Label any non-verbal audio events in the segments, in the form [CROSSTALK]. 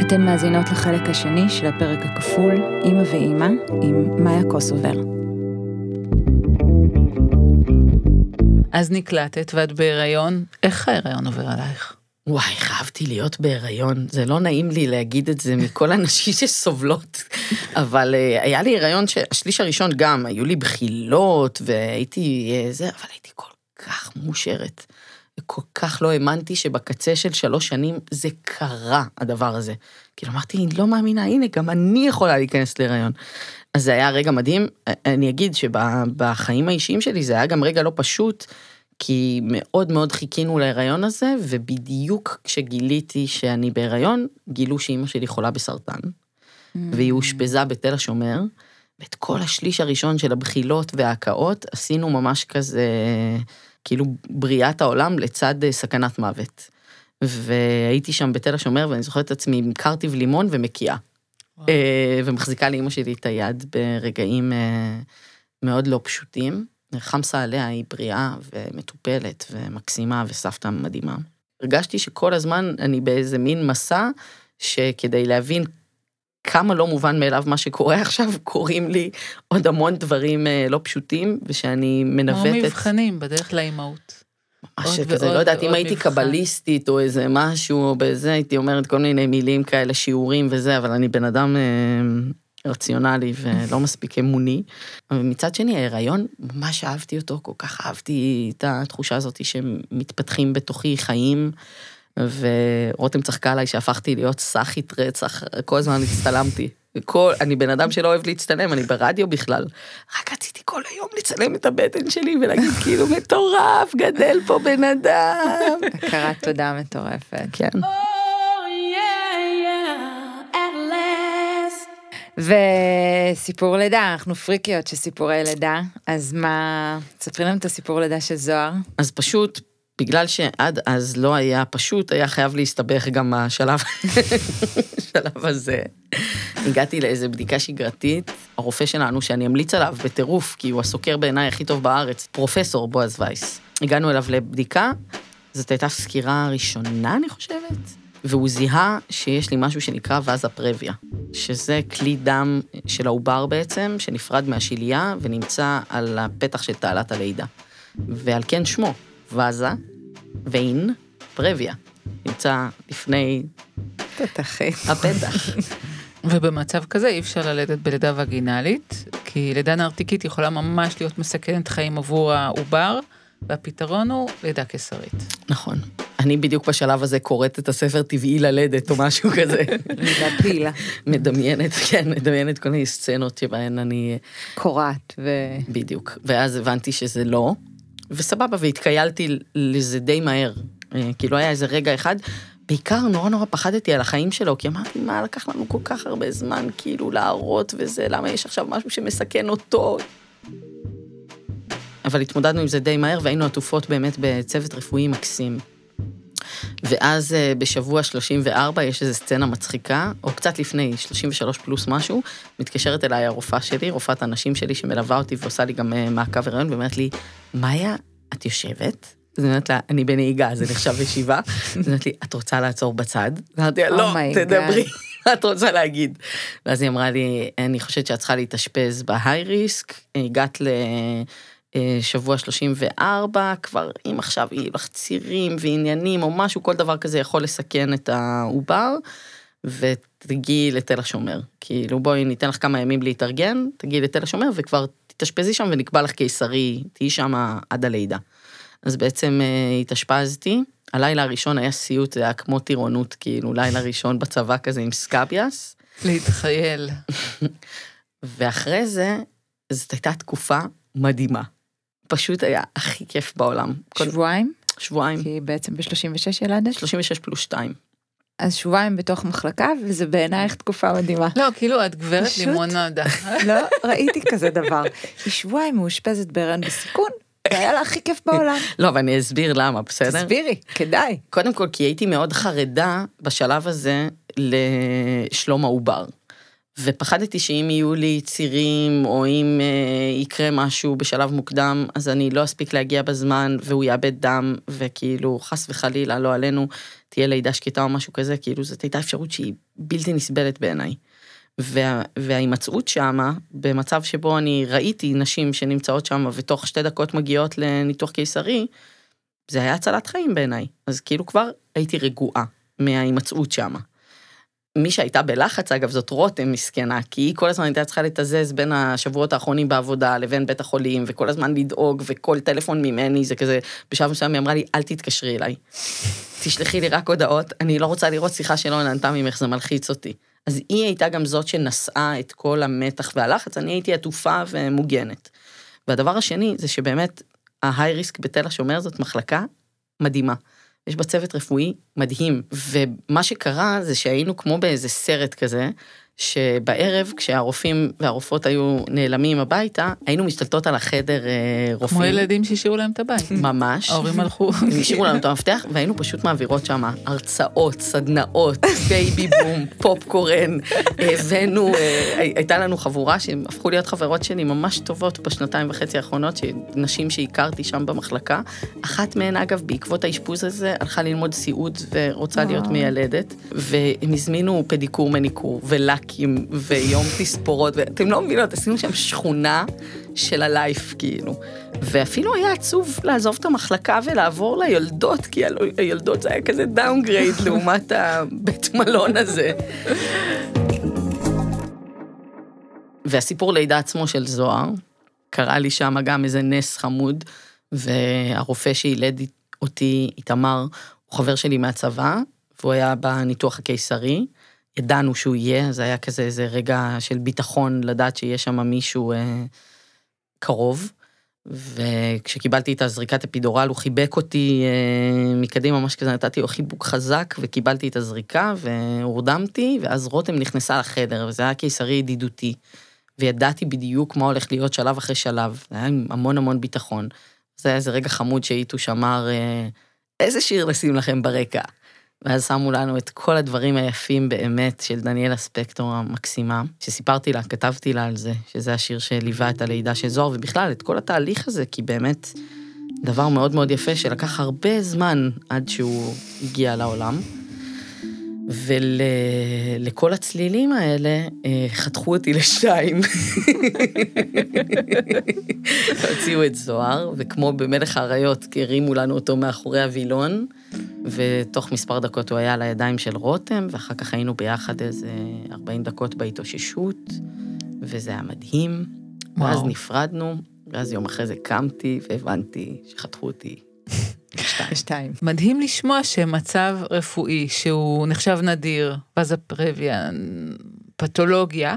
אתן מאזינות לחלק השני של הפרק הכפול, אימא ואימא, עם מאיה קוסובר. אז נקלטת ואת בהיריון, איך ההיריון עובר עלייך? וואי, חייבתי להיות בהיריון. זה לא נעים לי להגיד את זה מכל הנשים [LAUGHS] שסובלות, אבל uh, היה לי הריון שהשליש הראשון גם, היו לי בחילות, והייתי uh, זה, אבל הייתי כל כך מאושרת. וכל כך לא האמנתי שבקצה של שלוש שנים זה קרה, הדבר הזה. כאילו אמרתי, אני לא מאמינה, הנה, גם אני יכולה להיכנס להיריון. אז זה היה רגע מדהים. אני אגיד שבחיים האישיים שלי זה היה גם רגע לא פשוט, כי מאוד מאוד חיכינו להיריון הזה, ובדיוק כשגיליתי שאני בהיריון, גילו שאימא שלי חולה בסרטן, mm. והיא אושפזה בתל השומר, ואת כל השליש הראשון של הבחילות וההקאות עשינו ממש כזה, כאילו בריאת העולם לצד אה, סכנת מוות. והייתי שם בתל השומר, ואני זוכרת את עצמי עם קרטיב לימון ומקיאה. אה, ומחזיקה לאימא שלי את היד ברגעים אה, מאוד לא פשוטים. חמסה עליה, היא בריאה ומטופלת ומקסימה וסבתא מדהימה. הרגשתי שכל הזמן אני באיזה מין מסע, שכדי להבין כמה לא מובן מאליו מה שקורה [LAUGHS] עכשיו, קורים לי עוד המון דברים אה, לא פשוטים, ושאני מנווטת... כמו מבחנים בדרך לאימהות. ממש כזה, לא יודעת, אם הייתי קבליסטית או איזה משהו, או בזה, הייתי אומרת כל מיני מילים כאלה, שיעורים וזה, אבל אני בן אדם אה, רציונלי ולא [LAUGHS] מספיק אמוני. ומצד שני, ההיריון, ממש אהבתי אותו, כל כך אהבתי את התחושה הזאת שמתפתחים בתוכי חיים. ורותם צחקה עליי שהפכתי להיות סאחית רצח, כל הזמן הצטלמתי. כל, אני בן אדם שלא אוהב להצטלם, אני ברדיו בכלל. רק רציתי כל היום לצלם את הבטן שלי ולהגיד כאילו מטורף, גדל פה בן אדם. הכרת תודה מטורפת. כן. וסיפור לידה, אנחנו פריקיות של סיפורי לידה, אז מה, תספרי לנו את הסיפור לידה של זוהר. אז פשוט, בגלל שעד אז לא היה פשוט, היה חייב להסתבך גם השלב, [LAUGHS] השלב הזה. הגעתי לאיזה בדיקה שגרתית, הרופא שלנו, שאני אמליץ עליו בטירוף, כי הוא הסוקר בעיניי הכי טוב בארץ, פרופסור בועז וייס. הגענו אליו לבדיקה, זאת הייתה סקירה ראשונה, אני חושבת, והוא זיהה שיש לי משהו שנקרא ואזה פרביה, שזה כלי דם של העובר בעצם, שנפרד מהשלייה ונמצא על הפתח של תעלת הלידה. ועל כן שמו, ואזה, ויין, פרביה. נמצא לפני... פתחי. הפתח. ובמצב כזה אי אפשר ללדת בלידה וגינלית, כי לידה נרתיקית יכולה ממש להיות מסכנת חיים עבור העובר, והפתרון הוא לידה קיסרית. נכון. אני בדיוק בשלב הזה קוראת את הספר טבעי ללדת או משהו כזה. לידה פעילה. מדמיינת, כן, מדמיינת כל מיני סצנות שבהן אני... קורעת ו... בדיוק. ואז הבנתי שזה לא, וסבבה, והתקיילתי לזה די מהר. כאילו היה איזה רגע אחד, בעיקר נורא נורא פחדתי על החיים שלו, כי אמרתי, מה לקח לנו כל כך הרבה זמן כאילו להראות וזה, למה יש עכשיו משהו שמסכן אותו? אבל התמודדנו עם זה די מהר, והיינו עטופות באמת בצוות רפואי מקסים. ואז אה, בשבוע 34 יש איזו סצנה מצחיקה, או קצת לפני, 33 פלוס משהו, מתקשרת אליי הרופאה שלי, רופאת הנשים שלי שמלווה אותי ועושה לי גם אה, מעקב הריון, ואומרת לי, מאיה, את יושבת? אז אני אומרת לה, אני בנהיגה, זה נחשב ישיבה. אז היא אומרת לי, את רוצה לעצור בצד? אמרתי לה, לא, Oh תדברי, מה [LAUGHS] את רוצה להגיד? ואז היא אמרה לי, אני חושבת שאת צריכה להתאשפז בהיי ריסק, הגעת לשבוע 34, כבר אם עכשיו יהיו לך צירים ועניינים או משהו, כל דבר כזה יכול לסכן את העובר, ותגיעי לתל השומר. כאילו, בואי ניתן לך כמה ימים להתארגן, תגיעי לתל השומר וכבר תתאשפזי שם ונקבע לך קיסרי, תהיי שם עד הלידה. אז בעצם אה, התאשפזתי. הלילה הראשון היה סיוט, זה היה כמו טירונות, כאילו, לילה ראשון בצבא כזה עם סקאביאס. להתחייל. [LAUGHS] ואחרי זה, זאת הייתה תקופה מדהימה. פשוט היה הכי כיף בעולם. שבועיים? שבועיים, כי בעצם ב-36 ילדת? 36 פלוס 2. אז שבועיים בתוך מחלקה, וזה בעינייך תקופה מדהימה. לא, כאילו את גברת פשוט- לימונדה. לא ראיתי כזה דבר. היא שבועיים מאושפזת בהיריון בסיכון, זה היה לה הכי כיף בעולם. [LAUGHS] לא, אבל אני אסביר למה, בסדר? תסבירי, כדאי. קודם כל, כי הייתי מאוד חרדה בשלב הזה לשלום העובר. ופחדתי שאם יהיו לי צירים, או אם אה, יקרה משהו בשלב מוקדם, אז אני לא אספיק להגיע בזמן, והוא יאבד דם, וכאילו, חס וחלילה, לא עלינו, תהיה לידה שקטה או משהו כזה, כאילו, זאת הייתה אפשרות שהיא בלתי נסבלת בעיניי. וה, וההימצאות שמה, במצב שבו אני ראיתי נשים שנמצאות שם ותוך שתי דקות מגיעות לניתוח קיסרי, זה היה הצלת חיים בעיניי. אז כאילו כבר הייתי רגועה מההימצאות שמה. מי שהייתה בלחץ, אגב, זאת רותם מסכנה, כי היא כל הזמן הייתה צריכה לתזז בין השבועות האחרונים בעבודה לבין בית החולים, וכל הזמן לדאוג, וכל טלפון ממני, זה כזה, בשלב מסוים היא אמרה לי, אל תתקשרי אליי. [LAUGHS] תשלחי לי רק הודעות, אני לא רוצה לראות שיחה שלא נענתה ממך, זה מלחיץ אותי. אז היא הייתה גם זאת שנשאה את כל המתח והלחץ, אני הייתי עטופה ומוגנת. והדבר השני זה שבאמת, ההיי ריסק בתל השומר זאת מחלקה מדהימה. יש בה צוות רפואי מדהים, ומה שקרה זה שהיינו כמו באיזה סרט כזה, שבערב, כשהרופאים והרופאות היו נעלמים הביתה, היינו משתלטות על החדר אה, רופאים. כמו ילדים שהשאירו להם את הבית. ממש. ההורים הלכו. הם השאירו לנו את המפתח, והיינו פשוט מעבירות שם הרצאות, סדנאות, בייבי בום, פופקורן. הבאנו, אה, הייתה לנו חבורה שהם הפכו להיות חברות שלי ממש טובות בשנתיים וחצי האחרונות, נשים שהכרתי שם במחלקה. אחת מהן, אגב, בעקבות האשפוז הזה, הלכה ללמוד סיעוד ורוצה להיות מיילדת, והם הזמינו פדיקור מניקור ולקים ויום תספורות, ואתם לא מבינות, עשינו שם שכונה של ה life, כאילו. ואפילו היה עצוב לעזוב את המחלקה ולעבור ליולדות, כי היולדות זה היה כזה downgrade לעומת הבית מלון הזה. והסיפור לידה עצמו של זוהר, קרה לי שם גם איזה נס חמוד, והרופא שילד אותי, איתמר, הוא חבר שלי מהצבא, והוא היה בניתוח הקיסרי. ידענו שהוא יהיה, זה היה כזה איזה רגע של ביטחון לדעת שיש שם מישהו אה, קרוב. וכשקיבלתי את הזריקת אפידורל, הוא חיבק אותי אה, מקדימה, ממש כזה נתתי לו חיבוק חזק, וקיבלתי את הזריקה, והורדמתי, ואז רותם נכנסה לחדר, וזה היה קיסרי ידידותי. וידעתי בדיוק מה הולך להיות שלב אחרי שלב, זה היה עם המון המון ביטחון. זה היה איזה רגע חמוד שאיתוש אמר, אה, איזה שיר לשים לכם ברקע? ואז שמו לנו את כל הדברים היפים באמת של דניאלה ספקטור המקסימה, שסיפרתי לה, כתבתי לה על זה, שזה השיר שליווה את הלידה של זוהר, ובכלל את כל התהליך הזה, כי באמת דבר מאוד מאוד יפה שלקח הרבה זמן עד שהוא הגיע לעולם. ולכל הצלילים האלה אה, חתכו אותי לשתיים. [LAUGHS] הוציאו את זוהר, וכמו במלך האריות, הרימו לנו אותו מאחורי הווילון, ותוך מספר דקות הוא היה על הידיים של רותם, ואחר כך היינו ביחד איזה 40 דקות בהתאוששות, וזה היה מדהים. וואו. ואז נפרדנו, ואז יום אחרי זה קמתי והבנתי שחתכו אותי [LAUGHS] שתיים. מדהים לשמוע שמצב רפואי שהוא נחשב נדיר, פרביה, פתולוגיה,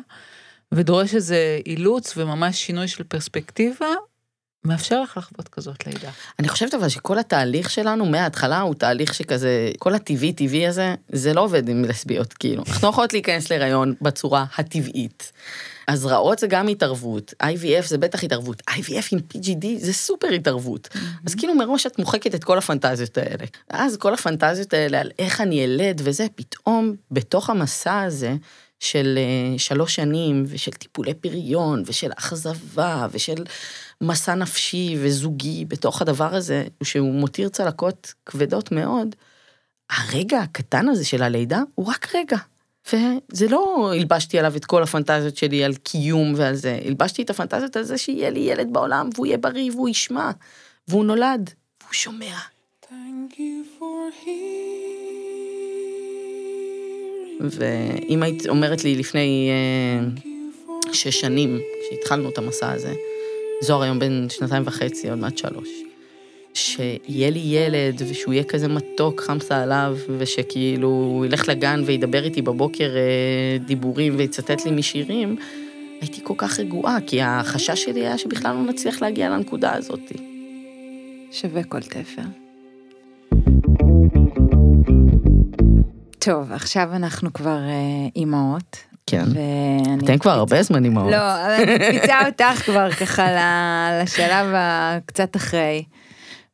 ודורש איזה אילוץ וממש שינוי של פרספקטיבה, מאפשר לך לחוות כזאת לידה. אני חושבת אבל שכל התהליך שלנו מההתחלה הוא תהליך שכזה, כל הטבעי-טבעי הזה, זה לא עובד עם לסביות, כאילו. אנחנו לא יכולות להיכנס להיריון בצורה הטבעית. הזרעות זה גם התערבות, IVF זה בטח התערבות, IVF עם PGD זה סופר התערבות. Mm-hmm. אז כאילו מראש את מוחקת את כל הפנטזיות האלה. אז כל הפנטזיות האלה על איך אני ילד וזה, פתאום בתוך המסע הזה של uh, שלוש שנים, ושל טיפולי פריון, ושל אכזבה, ושל מסע נפשי וזוגי בתוך הדבר הזה, שהוא מותיר צלקות כבדות מאוד, הרגע הקטן הזה של הלידה הוא רק רגע. וזה לא הלבשתי עליו את כל הפנטזיות שלי על קיום ועל זה, הלבשתי את הפנטזיות על זה שיהיה לי ילד בעולם, והוא יהיה בריא, והוא ישמע, והוא נולד, והוא שומע. ואם היית אומרת לי לפני uh, שש שנים, כשהתחלנו את המסע הזה, זוהר היום בן שנתיים וחצי, עוד מעט שלוש. שיהיה לי ילד, ושהוא יהיה כזה מתוק, חמסה עליו, ושכאילו הוא ילך לגן וידבר איתי בבוקר אה, דיבורים ויצטט לי משירים, הייתי כל כך רגועה, כי החשש שלי היה שבכלל לא נצליח להגיע לנקודה הזאת. שווה כל תפר. טוב, עכשיו אנחנו כבר אה, אימהות. כן. אתם כבר הרבה זמן אימהות. לא, אני מקפיצה אותך כבר ככה לשלב הקצת אחרי.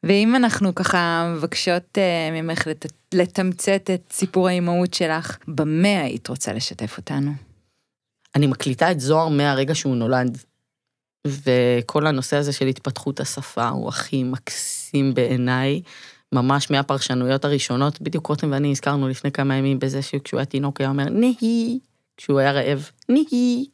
ואם אנחנו ככה מבקשות uh, ממך לת... לתמצת את סיפור האימהות שלך, במה היית רוצה לשתף אותנו? אני מקליטה את זוהר מהרגע שהוא נולד. וכל הנושא הזה של התפתחות השפה הוא הכי מקסים בעיניי. ממש מהפרשנויות הראשונות, בדיוק רותם ואני הזכרנו לפני כמה ימים בזה שכשהוא היה תינוק היה אומר נהי, כשהוא היה רעב, נהי.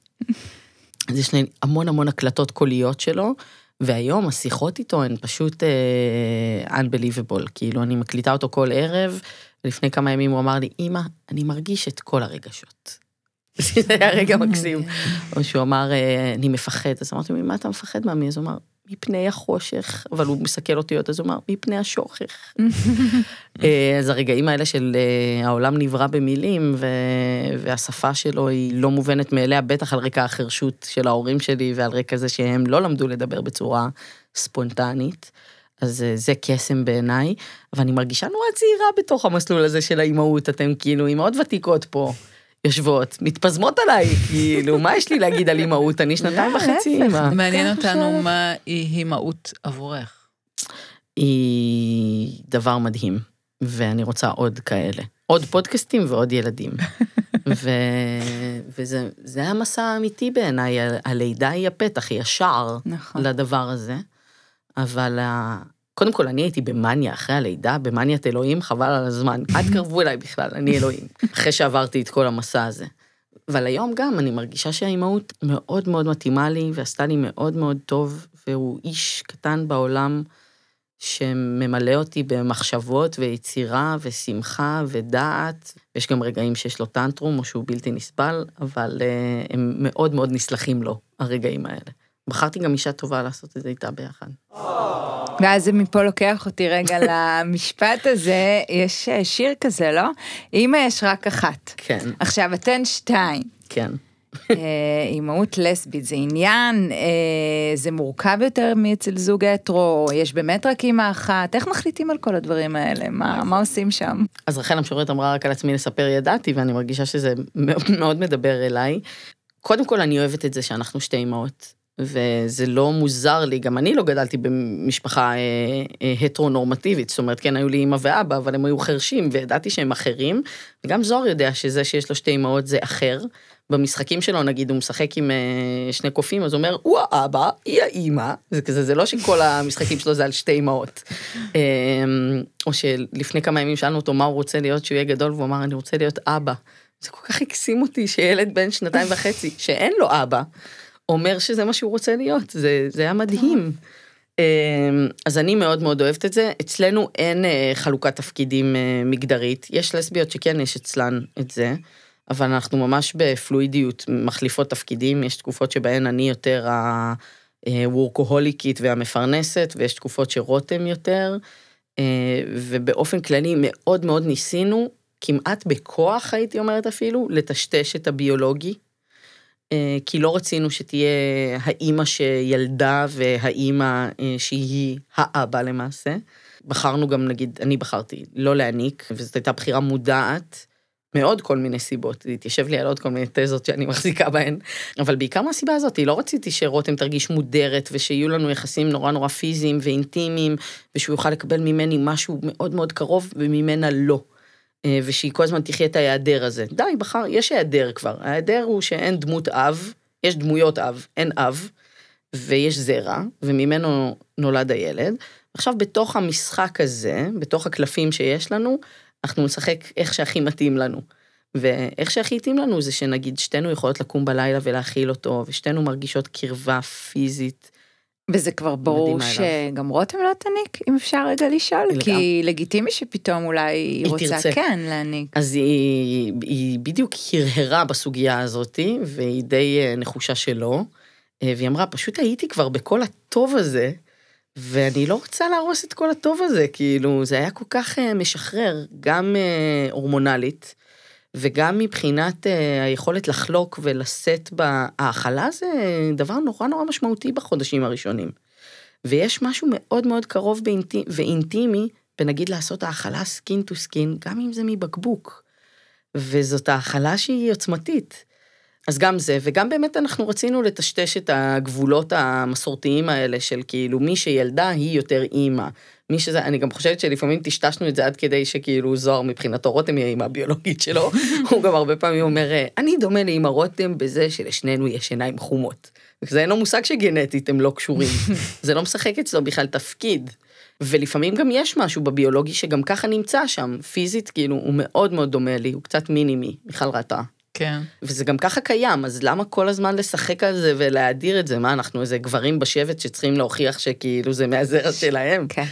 אז יש לי המון המון הקלטות קוליות שלו, והיום השיחות איתו הן פשוט uh, unbelievable, כאילו אני מקליטה אותו כל ערב, ולפני כמה ימים הוא אמר לי, אמא, אני מרגיש את כל הרגשות. [LAUGHS] זה היה רגע מקסים. או שהוא אמר, אה, אני מפחד, אז אמרתי, ממה אתה מפחד, מאמי? אז הוא אמר, מפני החושך, אבל הוא מסתכל אותיות, אז הוא אמר, מפני השוכך. [LAUGHS] אה, אז הרגעים האלה של אה, העולם נברא במילים, והשפה שלו היא לא מובנת מאליה, בטח על רקע החרשות של ההורים שלי, ועל רקע זה שהם לא למדו לדבר בצורה ספונטנית. אז זה קסם בעיניי, ואני מרגישה נורא צעירה בתוך המסלול הזה של האימהות, אתם כאילו אימהות ותיקות פה. יושבות, מתפזמות עליי, [LAUGHS] כאילו, מה יש לי להגיד על אימהות? אני שנתיים וחצי אימא. מעניין אותנו מה היא אימהות עבורך. היא דבר מדהים, ואני רוצה עוד כאלה. עוד פודקאסטים ועוד ילדים. [LAUGHS] ו... וזה המסע האמיתי בעיניי, הלידה היא הפתח, היא השער נכון. לדבר הזה. אבל קודם כל, אני הייתי במאניה אחרי הלידה, במאניית אלוהים, חבל על הזמן. אל תקרבו אליי בכלל, אני אלוהים. אחרי שעברתי את כל המסע הזה. אבל היום גם אני מרגישה שהאימהות מאוד מאוד מתאימה לי, ועשתה לי מאוד מאוד טוב, והוא איש קטן בעולם שממלא אותי במחשבות ויצירה ושמחה ודעת. יש גם רגעים שיש לו טנטרום או שהוא בלתי נסבל, אבל uh, הם מאוד מאוד נסלחים לו, הרגעים האלה. בחרתי גם אישה טובה לעשות את זה איתה ביחד. ואז זה מפה לוקח אותי רגע [LAUGHS] למשפט הזה, יש אה, שיר כזה, לא? אמא יש רק אחת. כן. עכשיו, אתן שתיים. כן. אה, אימהות לסבית זה עניין, אה, זה מורכב יותר מאצל זוג הטרו, יש באמת רק אימא אחת, איך מחליטים על כל הדברים האלה? מה, מה עושים שם? אז רחל המשוררת אמרה רק על עצמי לספר ידעתי, ואני מרגישה שזה [LAUGHS] מאוד מדבר אליי. קודם כל, אני אוהבת את זה שאנחנו שתי אימהות. וזה לא מוזר לי, גם אני לא גדלתי במשפחה אה, אה, הטרונורמטיבית, זאת אומרת, כן, היו לי אמא ואבא, אבל הם היו חרשים, וידעתי שהם אחרים, וגם זוהר יודע שזה שיש לו שתי אמהות זה אחר. במשחקים שלו, נגיד, הוא משחק עם אה, שני קופים, אז הוא אומר, הוא האבא, היא האימא, זה כזה, זה לא שכל המשחקים שלו זה על שתי אמהות. אה, או שלפני כמה ימים שאלנו אותו מה הוא רוצה להיות שהוא יהיה גדול, והוא אמר, אני רוצה להיות אבא. זה כל כך הקסים אותי שילד בן שנתיים וחצי, שאין לו אבא, אומר שזה מה שהוא רוצה להיות, זה, זה היה מדהים. אמ, אז אני מאוד מאוד אוהבת את זה. אצלנו אין אה, חלוקת תפקידים אה, מגדרית, יש לסביות שכן יש אצלן את זה, אבל אנחנו ממש בפלואידיות מחליפות תפקידים, יש תקופות שבהן אני יותר הוורקוהוליקית והמפרנסת, ויש תקופות שרותם יותר, אה, ובאופן כללי מאוד מאוד ניסינו, כמעט בכוח הייתי אומרת אפילו, לטשטש את הביולוגי אה, כי לא רצינו שתהיה האימא שילדה והאימא אה, שהיא האבא למעשה. בחרנו גם, נגיד, אני בחרתי לא להעניק, וזאת הייתה בחירה מודעת, מעוד כל מיני סיבות, זה התיישב לי על עוד כל מיני תזות שאני מחזיקה בהן, אבל בעיקר מהסיבה הזאת, לא רציתי שרותם תרגיש מודרת, ושיהיו לנו יחסים נורא נורא פיזיים ואינטימיים, ושהוא יוכל לקבל ממני משהו מאוד מאוד קרוב, וממנה לא. אה, ושהיא כל הזמן תחיה את ההיעדר הזה. די, בחר, יש היעדר כבר. ההיעדר הוא שאין דמות אב, יש דמויות אב, אין אב, ויש זרע, וממנו נולד הילד. עכשיו, בתוך המשחק הזה, בתוך הקלפים שיש לנו, אנחנו נשחק איך שהכי מתאים לנו. ואיך שהכי התאים לנו זה שנגיד שתינו יכולות לקום בלילה ולהכיל אותו, ושתינו מרגישות קרבה פיזית וזה כבר ברור שגם רותם לא תניק, אם אפשר רגע לשאול, כי לגיטימי שפתאום אולי היא רוצה תרצה. כן להניק. אז היא, היא בדיוק הרהרה בסוגיה הזאת, והיא די אה, נחושה שלא, אה, והיא אמרה, פשוט הייתי כבר בכל הטוב הזה, ואני לא רוצה להרוס את כל הטוב הזה, כאילו, זה היה כל כך אה, משחרר, גם הורמונלית, וגם מבחינת אה, היכולת לחלוק ולשאת בהאכלה זה דבר נורא נורא משמעותי בחודשים הראשונים. ויש משהו מאוד מאוד קרוב באינטי, ואינטימי בנגיד לעשות האכלה skin to skin, גם אם זה מבקבוק. וזאת האכלה שהיא עוצמתית. אז גם זה, וגם באמת אנחנו רצינו לטשטש את הגבולות המסורתיים האלה של כאילו מי שילדה היא יותר אימא. מי שזה, אני גם חושבת שלפעמים טשטשנו את זה עד כדי שכאילו זוהר מבחינתו רותם היא האימא הביולוגית שלו, [LAUGHS] הוא גם הרבה פעמים אומר, אני דומה לאימא רותם בזה שלשנינו יש עיניים חומות. זה אינו מושג שגנטית הם לא קשורים, [LAUGHS] זה לא משחק אצלו בכלל תפקיד. ולפעמים גם יש משהו בביולוגי שגם ככה נמצא שם, פיזית כאילו הוא מאוד מאוד דומה לי, הוא קצת מינימי, מיכל ראתה. כן. וזה גם ככה קיים, אז למה כל הזמן לשחק על זה ולהדיר את זה? מה, אנחנו איזה גברים בשבט שצריכים להוכיח שכאילו זה מהזרע שלהם? כן.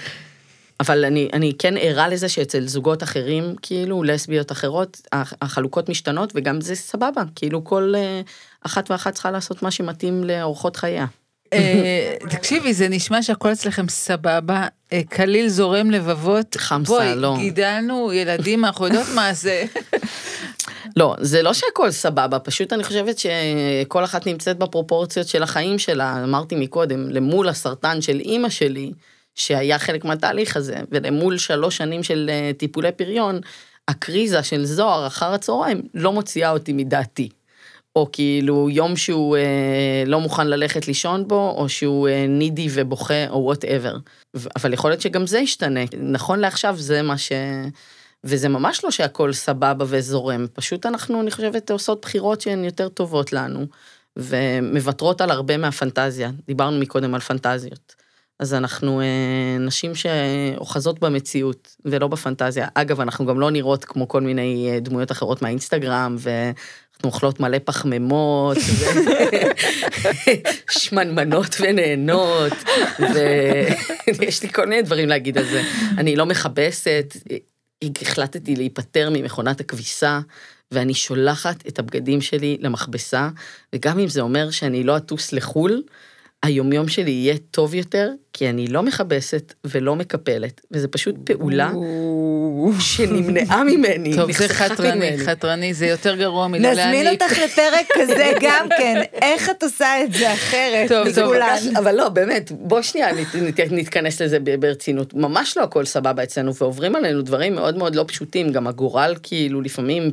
אבל אני, אני כן ערה לזה שאצל זוגות אחרים, כאילו לסביות אחרות, החלוקות משתנות, וגם זה סבבה, כאילו כל אה, אחת ואחת צריכה לעשות מה שמתאים לאורחות חייה. אה, תקשיבי, זה נשמע שהכל אצלכם סבבה, אה, קליל זורם לבבות. חמסה, לא. בואי, גידלנו ילדים, אנחנו יודעות מה זה. [LAUGHS] לא, זה לא שהכל סבבה, פשוט אני חושבת שכל אחת נמצאת בפרופורציות של החיים שלה, אמרתי מקודם, למול הסרטן של אימא שלי, שהיה חלק מהתהליך הזה, ולמול שלוש שנים של אה, טיפולי פריון, הקריזה של זוהר אחר הצהריים לא מוציאה אותי מדעתי. או כאילו יום שהוא אה, לא מוכן ללכת לישון בו, או שהוא אה, נידי ובוכה, או וואטאבר. אבל יכול להיות שגם זה ישתנה. נכון לעכשיו זה מה ש... וזה ממש לא שהכל סבבה וזורם, פשוט אנחנו, אני חושבת, עושות בחירות שהן יותר טובות לנו, ומוותרות על הרבה מהפנטזיה. דיברנו מקודם על פנטזיות. אז אנחנו אה, נשים שאוחזות במציאות ולא בפנטזיה. אגב, אנחנו גם לא נראות כמו כל מיני אה, דמויות אחרות מהאינסטגרם, ואנחנו אוכלות מלא פחמימות, [LAUGHS] שמנמנות ונהנות, ויש [LAUGHS] לי כל מיני דברים להגיד על זה. אני לא מכבסת, החלטתי להיפטר ממכונת הכביסה, ואני שולחת את הבגדים שלי למכבסה, וגם אם זה אומר שאני לא אטוס לחו"ל, היומיום שלי יהיה טוב יותר, כי אני לא מכבסת ולא מקפלת, וזה פשוט פעולה שנמנעה ממני, טוב, זה חתרני, חתרני, זה יותר גרוע מלא להעניק. נזמין אותך לפרק כזה גם כן, איך את עושה את זה אחרת טוב, טוב, אבל לא, באמת, בוא שנייה נתכנס לזה ברצינות. ממש לא הכל סבבה אצלנו, ועוברים עלינו דברים מאוד מאוד לא פשוטים, גם הגורל כאילו לפעמים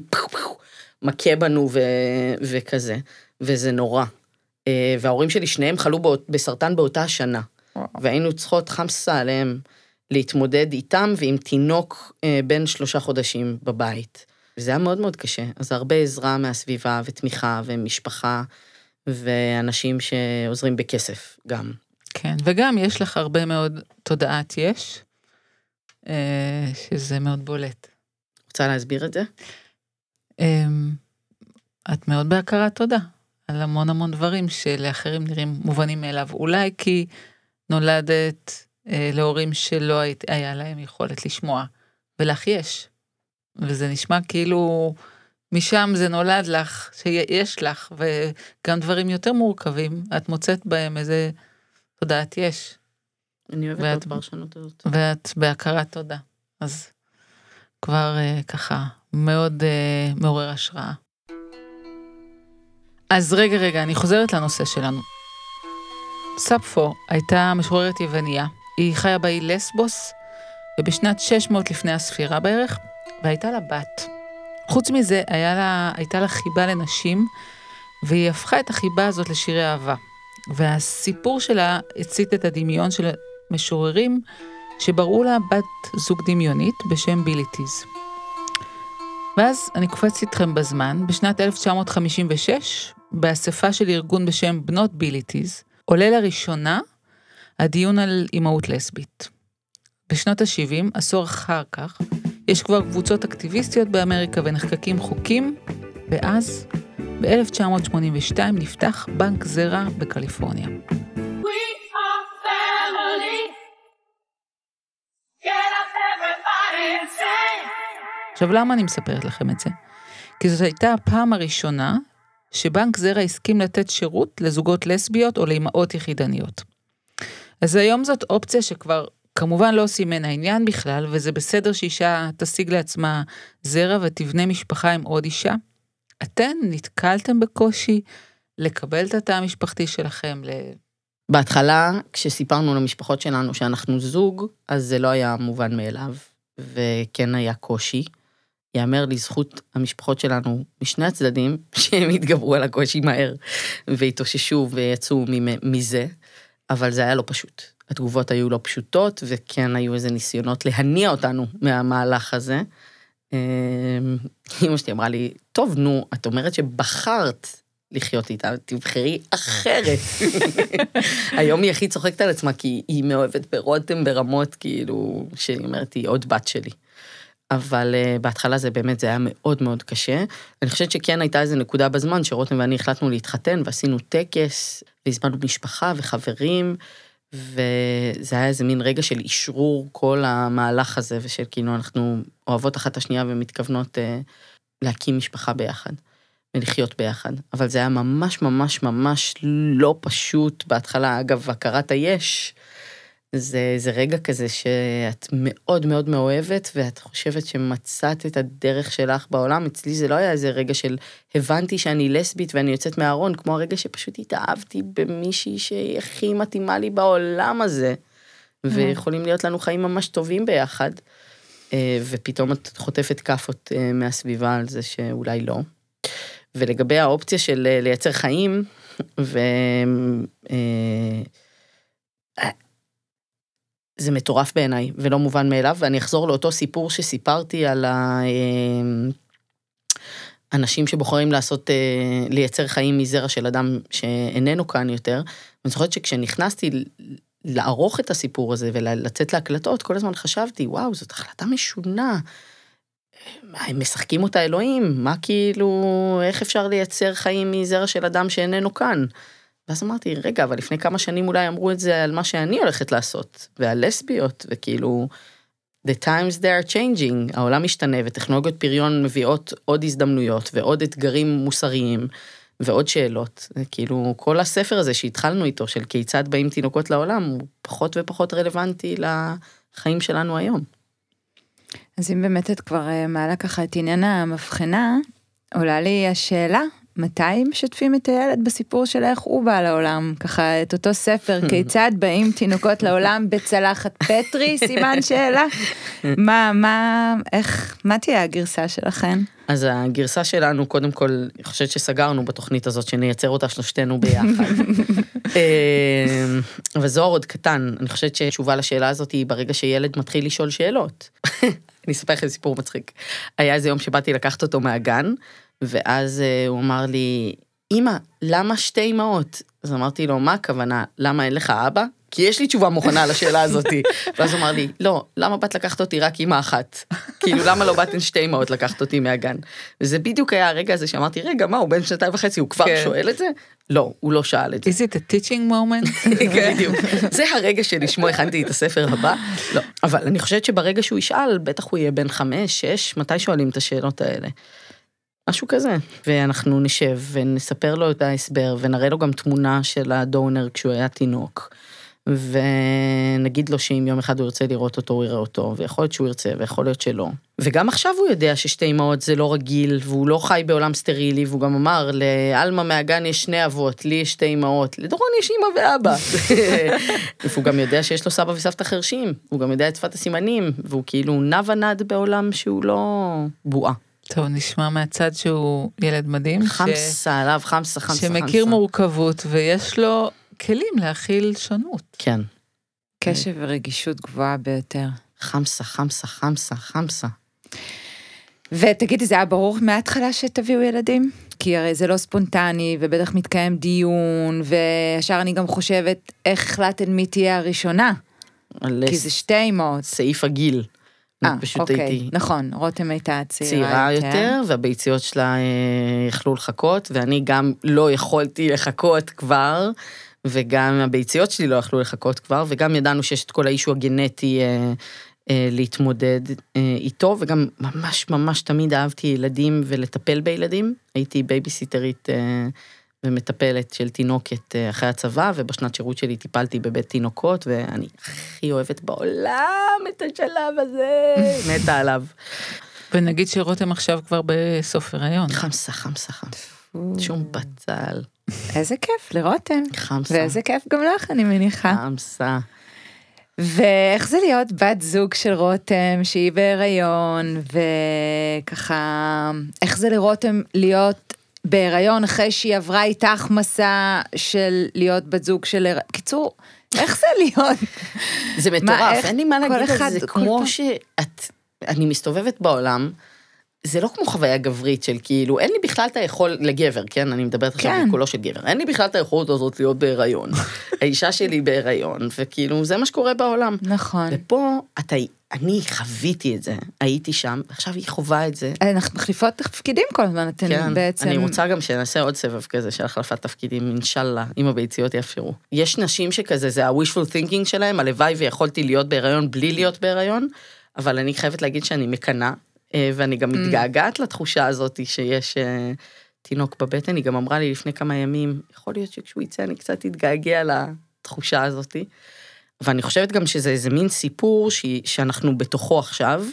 מכה בנו וכזה, וזה נורא. אה, וההורים שלי שניהם חלו בסרטן באותה השנה. והיינו צריכות חמסה עליהם להתמודד איתם ועם תינוק אה, בן שלושה חודשים בבית. וזה היה מאוד מאוד קשה. אז הרבה עזרה מהסביבה ותמיכה ומשפחה ואנשים שעוזרים בכסף גם. כן, וגם יש לך הרבה מאוד תודעת יש, אה, שזה מאוד בולט. רוצה להסביר את זה? אמ, את מאוד בהכרת תודה. על המון המון דברים שלאחרים נראים מובנים מאליו. אולי כי נולדת להורים שלא היית, היה להם יכולת לשמוע, ולך יש. וזה נשמע כאילו משם זה נולד לך, שיש לך, וגם דברים יותר מורכבים, את מוצאת בהם איזה תודעת יש. אני אוהבת ואת, את הפרשנות הזאת. ואת בהכרת תודה. אז כבר אה, ככה מאוד אה, מעורר השראה. אז רגע, רגע, אני חוזרת לנושא שלנו. ספפו הייתה משוררת יווניה, היא חיה באי לסבוס, ובשנת 600 לפני הספירה בערך, והייתה לה בת. חוץ מזה, לה, הייתה לה חיבה לנשים, והיא הפכה את החיבה הזאת לשירי אהבה. והסיפור שלה הצית את הדמיון של משוררים שבראו לה בת זוג דמיונית בשם ביליטיז. ואז אני קופצת איתכם בזמן, בשנת 1956, באספה של ארגון בשם בנות ביליטיז, עולה לראשונה הדיון על אימהות לסבית. בשנות ה-70, עשור אחר כך, יש כבר קבוצות אקטיביסטיות באמריקה ונחקקים חוקים, ואז, ב-1982 נפתח בנק זרע בקליפורניה. עכשיו, למה אני מספרת לכם את זה? כי זאת הייתה הפעם הראשונה שבנק זרע הסכים לתת שירות לזוגות לסביות או לאמהות יחידניות. אז היום זאת אופציה שכבר כמובן לא עושים ממנה עניין בכלל, וזה בסדר שאישה תשיג לעצמה זרע ותבנה משפחה עם עוד אישה. אתן נתקלתם בקושי לקבל את התא המשפחתי שלכם ל... בהתחלה, כשסיפרנו למשפחות שלנו שאנחנו זוג, אז זה לא היה מובן מאליו, וכן היה קושי. יאמר לזכות המשפחות שלנו משני הצדדים, [LAUGHS] שהם התגברו על הקושי מהר, והתאוששו ויצאו מזה, אבל זה היה לא פשוט. התגובות היו לא פשוטות, וכן היו איזה ניסיונות להניע אותנו מהמהלך הזה. אמא שלי אמרה לי, טוב, נו, את אומרת שבחרת לחיות איתה, תבחרי אחרת. [LAUGHS] היום היא הכי צוחקת על עצמה, כי היא מאוהבת ברותם ברמות, כאילו, שהיא אומרת, היא עוד בת שלי. אבל uh, בהתחלה זה באמת, זה היה מאוד מאוד קשה. אני חושבת שכן הייתה איזו נקודה בזמן שרותם ואני החלטנו להתחתן, ועשינו טקס, והזמנו משפחה וחברים, וזה היה איזה מין רגע של אשרור כל המהלך הזה, ושל כאילו אנחנו אוהבות אחת את השנייה ומתכוונות uh, להקים משפחה ביחד. ולחיות ביחד. אבל זה היה ממש ממש ממש לא פשוט בהתחלה. אגב, הכרת היש, זה, זה רגע כזה שאת מאוד מאוד מאוהבת, ואת חושבת שמצאת את הדרך שלך בעולם. אצלי זה לא היה איזה רגע של הבנתי שאני לסבית ואני יוצאת מהארון, כמו הרגע שפשוט התאהבתי במישהי שהיא הכי מתאימה לי בעולם הזה, ויכולים להיות לנו חיים ממש טובים ביחד. אה, ופתאום את חוטפת כאפות אה, מהסביבה על זה שאולי לא. ולגבי האופציה של אה, לייצר חיים, [LAUGHS] ו... אה, זה מטורף בעיניי ולא מובן מאליו, ואני אחזור לאותו סיפור שסיפרתי על האנשים אה, שבוחרים לעשות, לייצר חיים מזרע של אדם שאיננו כאן יותר. אני זוכרת שכשנכנסתי לערוך את הסיפור הזה ולצאת להקלטות, כל הזמן חשבתי, וואו, זאת החלטה משונה. הם משחקים אותה אלוהים, מה כאילו, איך אפשר לייצר חיים מזרע של אדם שאיננו כאן? ואז אמרתי, רגע, אבל לפני כמה שנים אולי אמרו את זה על מה שאני הולכת לעשות, ועל לסביות, וכאילו, the times they are changing, העולם משתנה, וטכנולוגיות פריון מביאות עוד הזדמנויות, ועוד אתגרים מוסריים, ועוד שאלות. כאילו, כל הספר הזה שהתחלנו איתו, של כיצד באים תינוקות לעולם, הוא פחות ופחות רלוונטי לחיים שלנו היום. אז אם באמת את כבר אה, מעלה ככה את עניין המבחנה, עולה לי השאלה, מתי משתפים את הילד בסיפור של איך הוא בא לעולם? ככה את אותו ספר, [LAUGHS] כיצד באים תינוקות לעולם בצלחת פטרי, [LAUGHS] סימן שאלה? מה, מה, איך, מה תהיה הגרסה שלכן? אז הגרסה שלנו, קודם כל, אני חושבת שסגרנו בתוכנית הזאת, שנייצר אותה שלושתנו ביחד. [LAUGHS] אה, אבל זוהר עוד קטן, אני חושבת שתשובה לשאלה הזאת היא ברגע שילד מתחיל לשאול שאלות. אני אספר לכם סיפור מצחיק. היה איזה יום שבאתי לקחת אותו מהגן, ואז uh, הוא אמר לי, אמא, למה שתי אמהות? אז אמרתי לו, מה הכוונה, למה אין לך אבא? כי יש לי תשובה מוכנה לשאלה הזאתי. [LAUGHS] ואז הוא אמר לי, לא, למה באת לקחת אותי רק אמא אחת? כאילו, למה לא באתן שתי אמהות לקחת אותי מהגן? וזה בדיוק היה הרגע הזה שאמרתי, רגע, מה, הוא בן שנתיים וחצי, הוא כבר כן. שואל את זה? לא, הוא לא שאל את זה. Is it a teaching moment? [LAUGHS] כן, בדיוק. זה הרגע שלשמו הכנתי את הספר הבא. לא, אבל אני חושבת שברגע שהוא ישאל, בטח הוא יהיה בן חמש, שש, מתי שואלים את השאלות האלה? משהו כזה. ואנחנו נשב ונספר לו את ההסבר ונראה לו גם תמונה של הדונר כשהוא היה תינוק. ונגיד לו שאם יום אחד הוא ירצה לראות אותו, הוא יראה אותו, ויכול להיות שהוא ירצה, ויכול להיות שלא. וגם עכשיו הוא יודע ששתי אמהות זה לא רגיל, והוא לא חי בעולם סטרילי, והוא גם אמר, לעלמה מהגן יש שני אבות, לי יש שתי אמהות, לדורון יש אמא ואבא. [LAUGHS] והוא גם יודע שיש לו סבא וסבתא חרשים, הוא גם יודע את שפת הסימנים, והוא כאילו נע ונד בעולם שהוא לא בועה. טוב, נשמע מהצד שהוא ילד מדהים. חמסה ש... עליו, חמסה, חמסה, שמכיר חמסה. מורכבות, ויש לו כלים להכיל שונות. כן. קשב ורגישות גבוהה ביותר. חמסה, חמסה, חמסה, חמסה. ותגידי, זה היה ברור מההתחלה שתביאו ילדים? כי הרי זה לא ספונטני, ובטח מתקיים דיון, וישר אני גם חושבת, איך החלטת מי תהיה הראשונה? כי זה שתי אמהות. סעיף הגיל. אה, אוקיי, הייתי... נכון, רותם הייתה צעירה, צעירה יותר. יותר, והביציות שלה אה, יכלו לחכות, ואני גם לא יכולתי לחכות כבר, וגם הביציות שלי לא יכלו לחכות כבר, וגם ידענו שיש את כל ה issue הגנטי אה, אה, להתמודד אה, איתו, וגם ממש ממש תמיד אהבתי ילדים ולטפל בילדים. הייתי בייביסיטרית אה, ומטפלת של תינוקת אה, אחרי הצבא, ובשנת שירות שלי טיפלתי בבית תינוקות, ואני הכי אוהבת בעולם את השלב הזה, [LAUGHS] מתה עליו. ונגיד שרותם עכשיו כבר בסוף הריון. חמסה, חמסה, חמסה. שום בצל. איזה כיף לרותם. חמסה. ואיזה כיף גם לך, אני מניחה. חמסה. ואיך זה להיות בת זוג של רותם שהיא בהיריון, וככה, איך זה לרותם להיות בהיריון אחרי שהיא עברה איתך מסע של להיות בת זוג של... קיצור, איך זה להיות? זה מטורף, אין לי מה להגיד על זה, כמו שאת, אני מסתובבת בעולם, זה לא כמו חוויה גברית של כאילו, אין לי בכלל את היכול, לגבר, כן? אני מדברת עכשיו כן. בקולו של גבר, אין לי בכלל את היכולת הזאת להיות בהיריון. [LAUGHS] האישה שלי בהיריון, וכאילו, זה מה שקורה בעולם. נכון. ופה, אתה, אני חוויתי את זה, הייתי שם, ועכשיו היא חווה את זה. אנחנו מחליפות תפקידים כל הזמן, אתן כן, בעצם... אני רוצה גם שנעשה עוד סבב כזה של החלפת תפקידים, אינשאללה, אם הביציות יאפשרו. יש נשים שכזה, זה ה-wishful thinking שלהם, הלוואי ויכולתי להיות בהיריון בלי להיות בהיריון, אבל אני חייבת להגיד שאני מקנאה, אה, ואני גם מתגעגעת לתחושה הזאת שיש אה, תינוק בבטן, היא גם אמרה לי לפני כמה ימים, יכול להיות שכשהוא יצא אני קצת אתגעגע לתחושה הזאת. ואני חושבת גם שזה איזה מין סיפור ש... שאנחנו בתוכו עכשיו,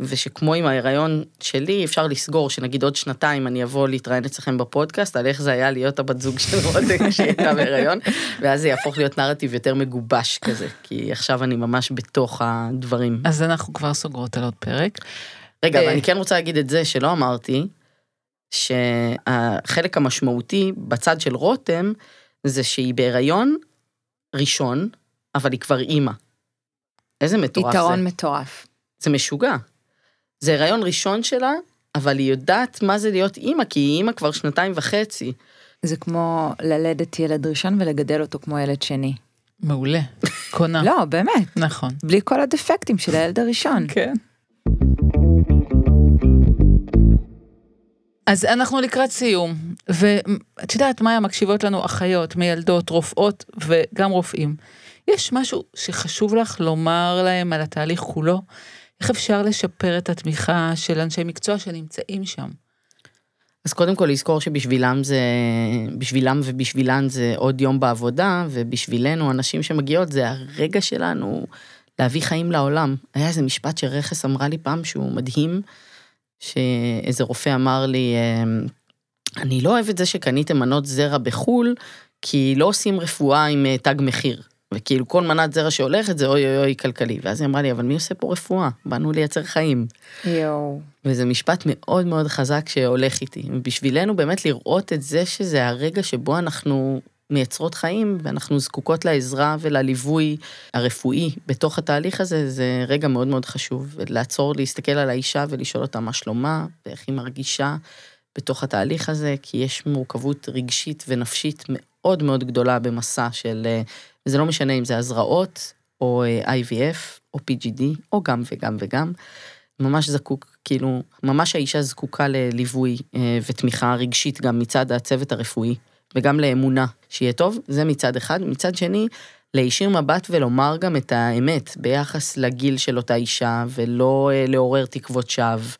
ושכמו עם ההיריון שלי, אפשר לסגור שנגיד עוד שנתיים אני אבוא להתראיין אצלכם בפודקאסט, על איך זה היה להיות הבת זוג של רותם כשהיא הייתה בהיריון, [LAUGHS] ואז זה יהפוך להיות נרטיב יותר מגובש כזה, כי עכשיו אני ממש בתוך הדברים. אז אנחנו כבר סוגרות על עוד פרק. רגע, אבל. אני כן רוצה להגיד את זה שלא אמרתי, שהחלק המשמעותי בצד של רותם, זה שהיא בהיריון ראשון, אבל היא כבר אימא. איזה מטורף זה. יתרון מטורף. זה משוגע. זה הריון ראשון שלה, אבל היא יודעת מה זה להיות אימא, כי היא אימא כבר שנתיים וחצי. זה כמו ללדת ילד ראשון ולגדל אותו כמו ילד שני. מעולה. קונה. לא, באמת, נכון. בלי כל הדפקטים של הילד הראשון. כן. אז אנחנו לקראת סיום, ואת יודעת, מאיה, מקשיבות לנו אחיות, מיילדות, רופאות וגם רופאים. יש משהו שחשוב לך לומר להם על התהליך כולו? איך אפשר לשפר את התמיכה של אנשי מקצוע שנמצאים שם? אז קודם כל לזכור שבשבילם זה, בשבילם ובשבילן זה עוד יום בעבודה, ובשבילנו, הנשים שמגיעות, זה הרגע שלנו להביא חיים לעולם. היה איזה משפט שרכס אמרה לי פעם שהוא מדהים, שאיזה רופא אמר לי, אמ, אני לא אוהב את זה שקניתם מנות זרע בחו"ל, כי לא עושים רפואה עם אה, תג מחיר. וכאילו כל מנת זרע שהולכת זה אוי אוי אוי כלכלי. ואז היא אמרה לי, אבל מי עושה פה רפואה? באנו לייצר חיים. יואו. וזה משפט מאוד מאוד חזק שהולך איתי. ובשבילנו באמת לראות את זה שזה הרגע שבו אנחנו מייצרות חיים, ואנחנו זקוקות לעזרה ולליווי הרפואי בתוך התהליך הזה, זה רגע מאוד מאוד חשוב. ולעצור, להסתכל על האישה ולשאול אותה מה שלומה, ואיך היא מרגישה בתוך התהליך הזה, כי יש מורכבות רגשית ונפשית מאוד מאוד גדולה במסע של, אה, וזה לא משנה אם זה הזרעות, או אה, IVF, או PGD, או גם וגם וגם. ממש זקוק, כאילו, ממש האישה זקוקה לליווי אה, ותמיכה רגשית גם מצד הצוות הרפואי, וגם לאמונה שיהיה טוב, זה מצד אחד. מצד שני, להישיר מבט ולומר גם את האמת ביחס לגיל של אותה אישה, ולא אה, לעורר תקוות שווא,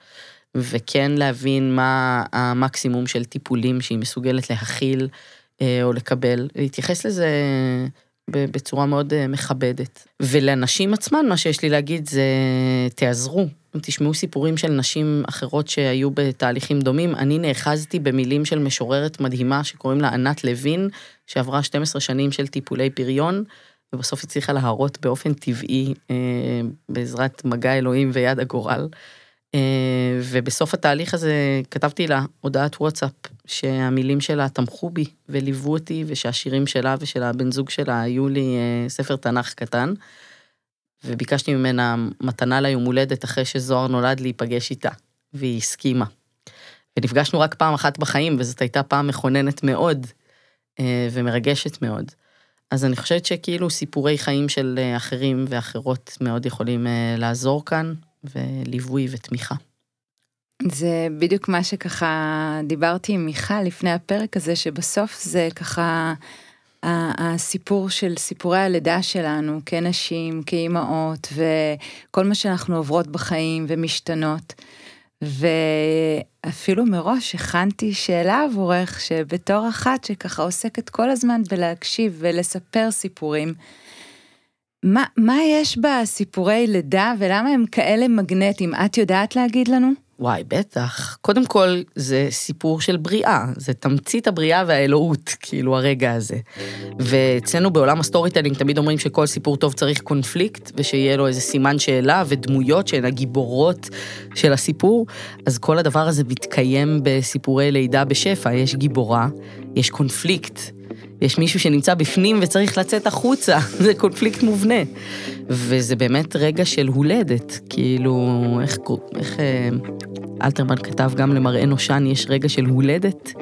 וכן להבין מה המקסימום של טיפולים שהיא מסוגלת להכיל אה, או לקבל, להתייחס לזה ב- בצורה מאוד אה, מכבדת. ולנשים עצמן, מה שיש לי להגיד זה, תעזרו. אם תשמעו סיפורים של נשים אחרות שהיו בתהליכים דומים, אני נאחזתי במילים של משוררת מדהימה שקוראים לה ענת לוין, שעברה 12 שנים של טיפולי פריון, ובסוף הצליחה להרות באופן טבעי, אה, בעזרת מגע אלוהים ויד הגורל. אה, ובסוף התהליך הזה כתבתי לה הודעת וואטסאפ, שהמילים שלה תמכו בי וליוו אותי, ושהשירים שלה ושל הבן זוג שלה היו לי אה, ספר תנ"ך קטן. וביקשתי ממנה מתנה ליום הולדת אחרי שזוהר נולד להיפגש איתה, והיא הסכימה. ונפגשנו רק פעם אחת בחיים, וזאת הייתה פעם מכוננת מאוד אה, ומרגשת מאוד. אז אני חושבת שכאילו סיפורי חיים של אה, אחרים ואחרות מאוד יכולים אה, לעזור כאן, וליווי ותמיכה. זה בדיוק מה שככה דיברתי עם מיכל לפני הפרק הזה, שבסוף זה ככה הסיפור של סיפורי הלידה שלנו כנשים, כאימהות, וכל מה שאנחנו עוברות בחיים ומשתנות. ואפילו מראש הכנתי שאלה עבורך, שבתור אחת שככה עוסקת כל הזמן בלהקשיב ולספר סיפורים, מה, מה יש בסיפורי לידה ולמה הם כאלה מגנטיים? את יודעת להגיד לנו? וואי, בטח. קודם כל, זה סיפור של בריאה, זה תמצית הבריאה והאלוהות, כאילו, הרגע הזה. ואצלנו בעולם ה storytelling תמיד אומרים שכל סיפור טוב צריך קונפליקט, ושיהיה לו איזה סימן שאלה ודמויות שהן הגיבורות של הסיפור, אז כל הדבר הזה מתקיים בסיפורי לידה בשפע. יש גיבורה, יש קונפליקט, יש מישהו שנמצא בפנים וצריך לצאת החוצה, [LAUGHS] זה קונפליקט מובנה. וזה באמת רגע של הולדת, כאילו, איך, איך אה, אלתרמן כתב גם למראה נושן, יש רגע של הולדת,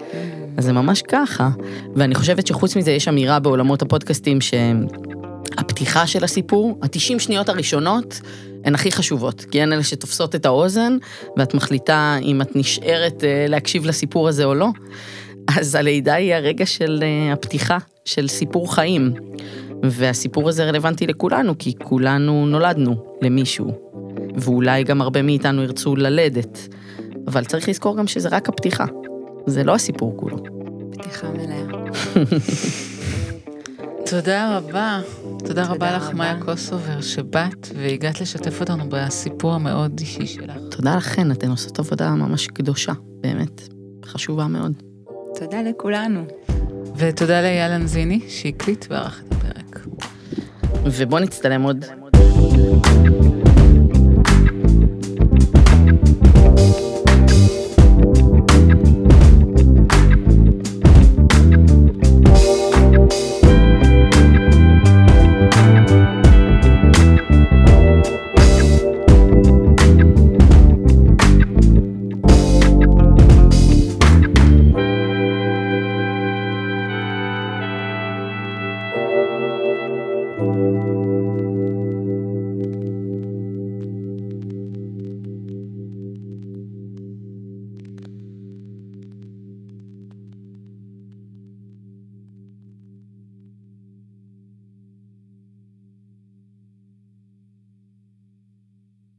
אז זה ממש ככה. ואני חושבת שחוץ מזה יש אמירה בעולמות הפודקאסטים שהפתיחה של הסיפור, ה-90 שניות הראשונות, הן הכי חשובות, כי הן אלה שתופסות את האוזן, ואת מחליטה אם את נשארת אה, להקשיב לסיפור הזה או לא. אז הלידה היא הרגע של אה, הפתיחה, של סיפור חיים. והסיפור הזה רלוונטי לכולנו, כי כולנו נולדנו למישהו, ואולי גם הרבה מאיתנו ירצו ללדת. אבל צריך לזכור גם שזה רק הפתיחה, זה לא הסיפור כולו. פתיחה מלאה. תודה רבה. תודה רבה לך, מאיה קוסובר, שבאת והגעת לשתף אותנו בסיפור המאוד אישי שלך. תודה לכן, אתן עושות עבודה ממש קדושה, באמת, חשובה מאוד. תודה לכולנו. ותודה לאייל אנזיני שהקליט וערך את הפרק. ובוא נצטלם עוד